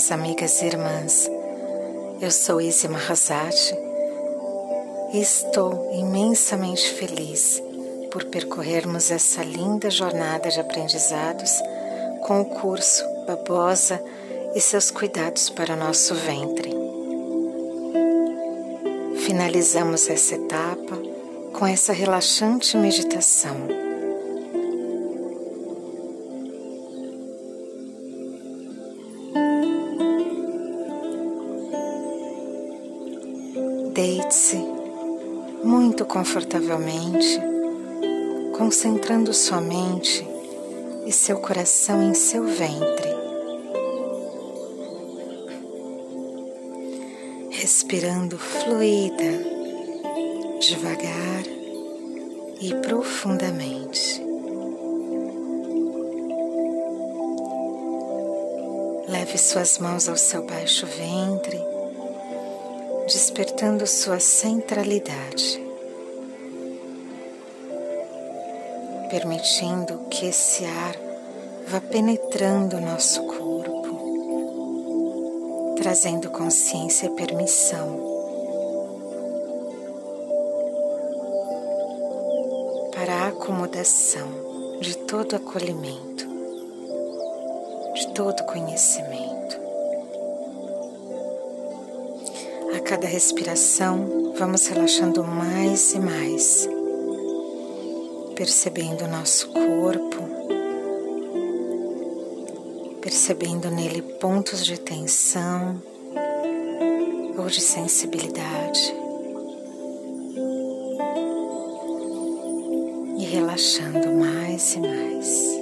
minhas amigas e irmãs. Eu sou Isi Mahazati e estou imensamente feliz por percorrermos essa linda jornada de aprendizados com o curso Babosa e seus cuidados para o nosso ventre. Finalizamos essa etapa com essa relaxante meditação Deite-se muito confortavelmente, concentrando sua mente e seu coração em seu ventre. Respirando fluida, devagar e profundamente. Leve suas mãos ao seu baixo ventre despertando sua centralidade, permitindo que esse ar vá penetrando nosso corpo, trazendo consciência e permissão. Para a acomodação de todo acolhimento, de todo conhecimento. Cada respiração, vamos relaxando mais e mais, percebendo o nosso corpo, percebendo nele pontos de tensão ou de sensibilidade. E relaxando mais e mais.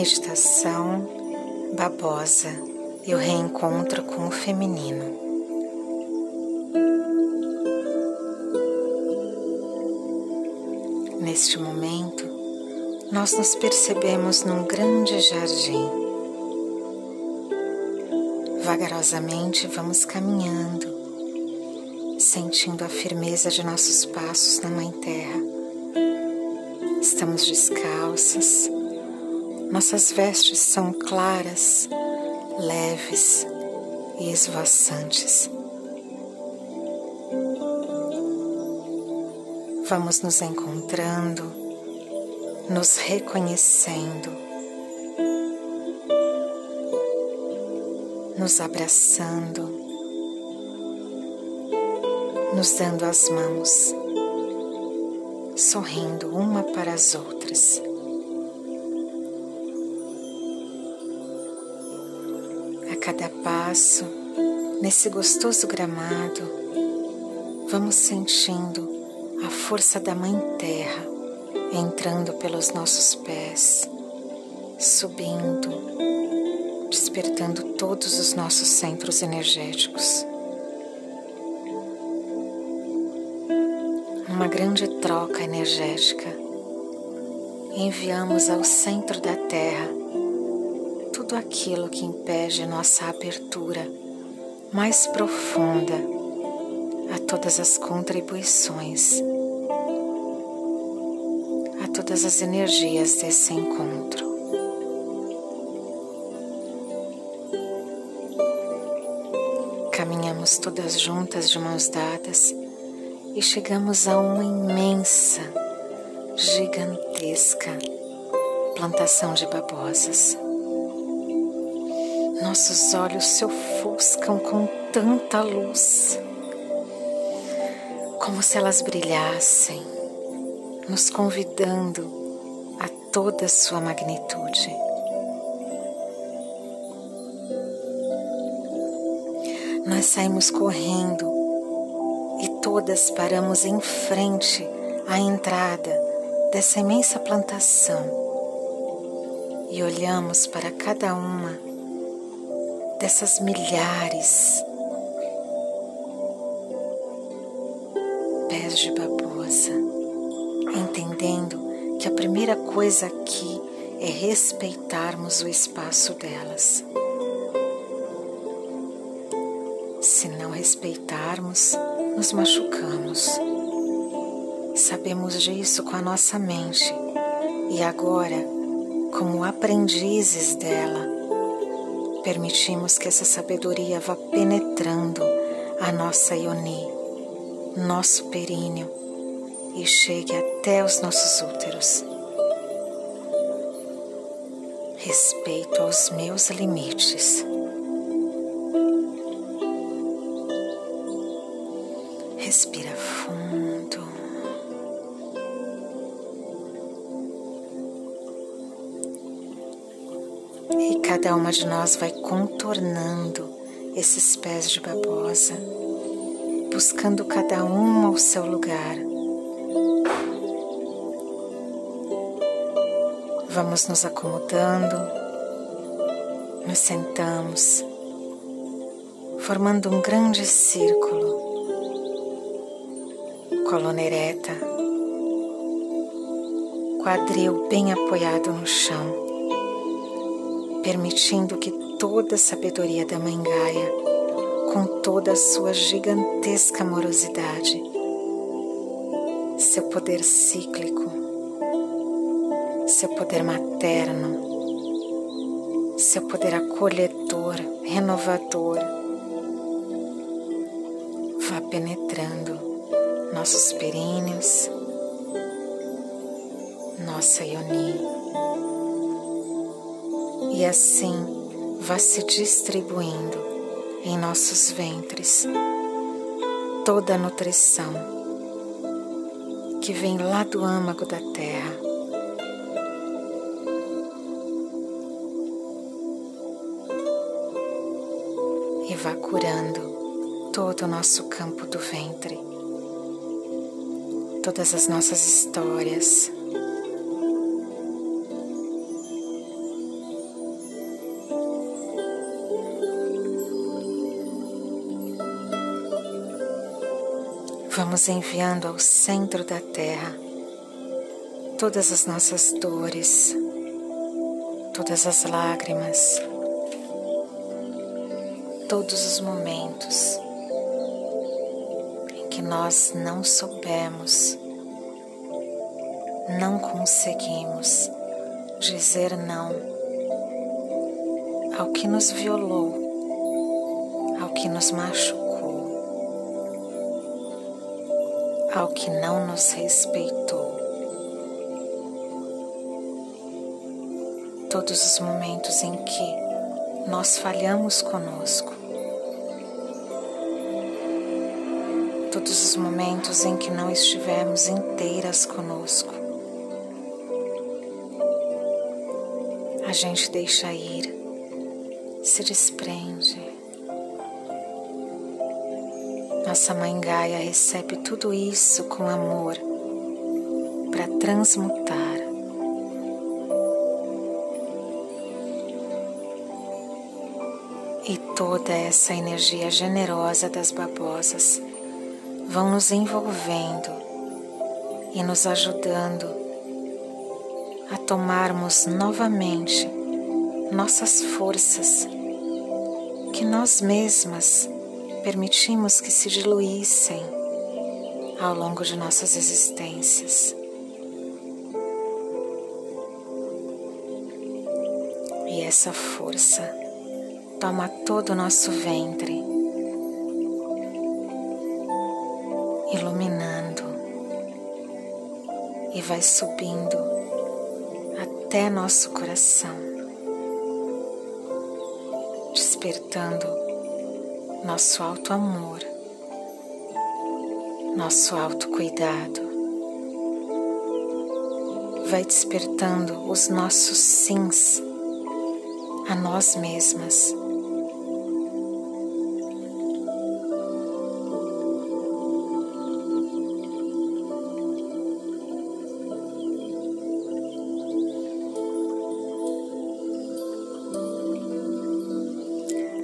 Meditação babosa e o reencontro com o feminino. Neste momento, nós nos percebemos num grande jardim. Vagarosamente vamos caminhando, sentindo a firmeza de nossos passos na Mãe Terra. Estamos descalças nossas vestes são claras, leves e esvoaçantes. Vamos nos encontrando, nos reconhecendo, nos abraçando, nos dando as mãos, sorrindo uma para as outras. Passo nesse gostoso gramado, vamos sentindo a força da Mãe Terra entrando pelos nossos pés, subindo, despertando todos os nossos centros energéticos. Uma grande troca energética. Enviamos ao centro da Terra tudo aquilo que impede nossa abertura mais profunda a todas as contribuições, a todas as energias desse encontro. Caminhamos todas juntas de mãos dadas e chegamos a uma imensa, gigantesca plantação de babosas. Nossos olhos se ofuscam com tanta luz, como se elas brilhassem, nos convidando a toda sua magnitude. Nós saímos correndo e todas paramos em frente à entrada dessa imensa plantação e olhamos para cada uma dessas milhares pés de babosa, entendendo que a primeira coisa aqui é respeitarmos o espaço delas. Se não respeitarmos, nos machucamos. Sabemos disso com a nossa mente e agora, como aprendizes dela, permitimos que essa sabedoria vá penetrando a nossa Ioni, nosso períneo e chegue até os nossos úteros. Respeito aos meus limites. Respira E cada uma de nós vai contornando esses pés de babosa, buscando cada uma ao seu lugar. Vamos nos acomodando, nos sentamos, formando um grande círculo coluna ereta, quadril bem apoiado no chão, permitindo que toda a sabedoria da Mãe Gaia, com toda a sua gigantesca amorosidade, seu poder cíclico, seu poder materno, seu poder acolhedor, renovador, vá penetrando nossos períneos, nossa Ioni. E assim vá se distribuindo em nossos ventres toda a nutrição que vem lá do âmago da terra. E vá curando todo o nosso campo do ventre todas as nossas histórias. Vamos enviando ao centro da Terra todas as nossas dores, todas as lágrimas, todos os momentos que nós não soubemos, não conseguimos dizer não ao que nos violou, ao que nos machucou, ao que não nos respeitou. Todos os momentos em que nós falhamos conosco, todos os momentos em que não estivemos inteiras conosco. A gente deixa ir, se desprende. Nossa Mãe Gaia recebe tudo isso com amor para transmutar. E toda essa energia generosa das babosas vão nos envolvendo e nos ajudando a tomarmos novamente nossas forças que nós mesmas permitimos que se diluíssem ao longo de nossas existências. E essa força toma todo o nosso ventre iluminando e vai subindo até nosso coração, despertando nosso alto amor, nosso alto cuidado. Vai despertando os nossos sims a nós mesmas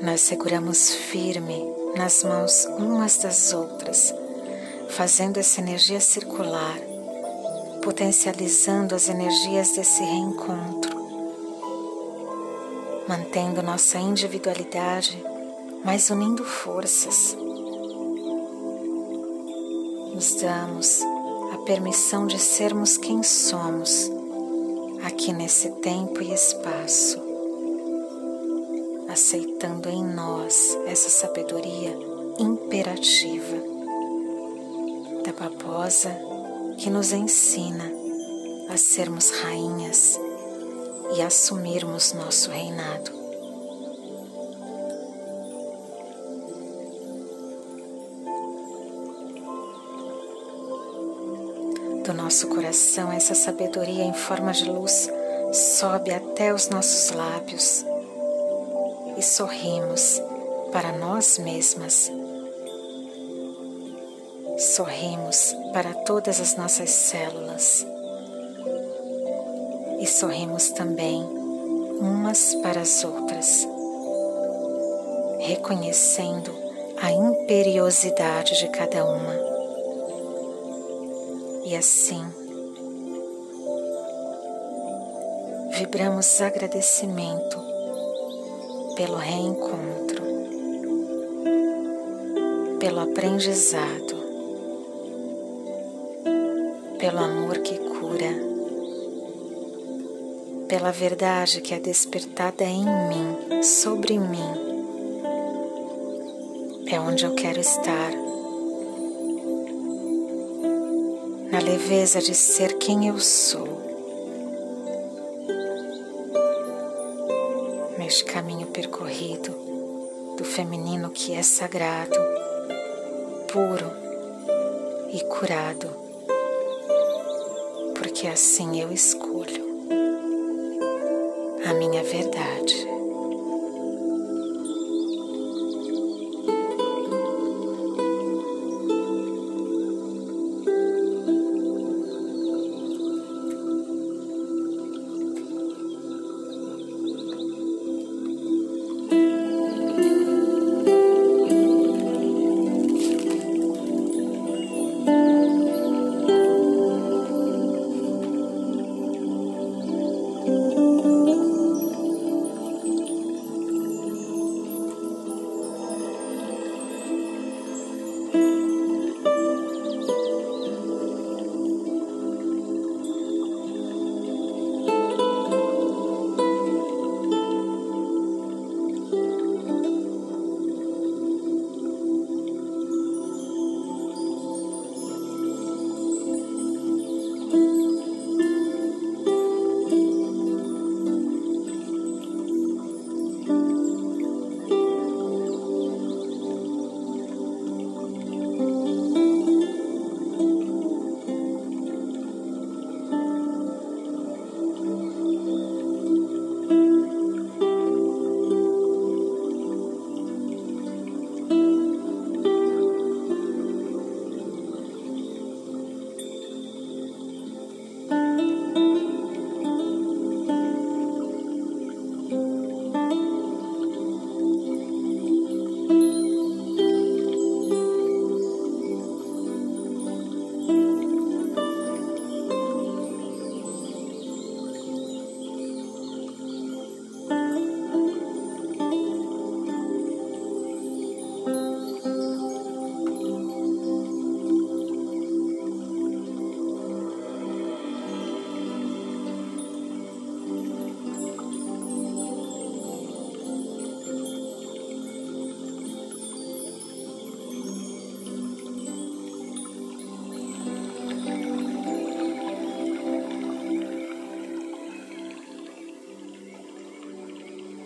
nós seguramos firme nas mãos umas das outras, fazendo essa energia circular, potencializando as energias desse reencontro, mantendo nossa individualidade, mas unindo forças. Nos damos a permissão de sermos quem somos aqui nesse tempo e espaço, aceitando em nós essa sabedoria imperativa da babosa que nos ensina a sermos rainhas e assumirmos nosso reinado. Do nosso coração, essa sabedoria em forma de luz sobe até os nossos lábios e sorrimos para nós mesmas. Sorrimos para todas as nossas células e sorrimos também umas para as outras, reconhecendo a imperiosidade de cada uma. E assim, vibramos agradecimento pelo reencontro, pelo aprendizado, pelo amor que cura pela verdade que é despertada em mim, sobre mim. É onde eu quero estar. Na leveza de ser quem eu sou. Que é sagrado, puro e curado, porque assim eu escolho a minha verdade.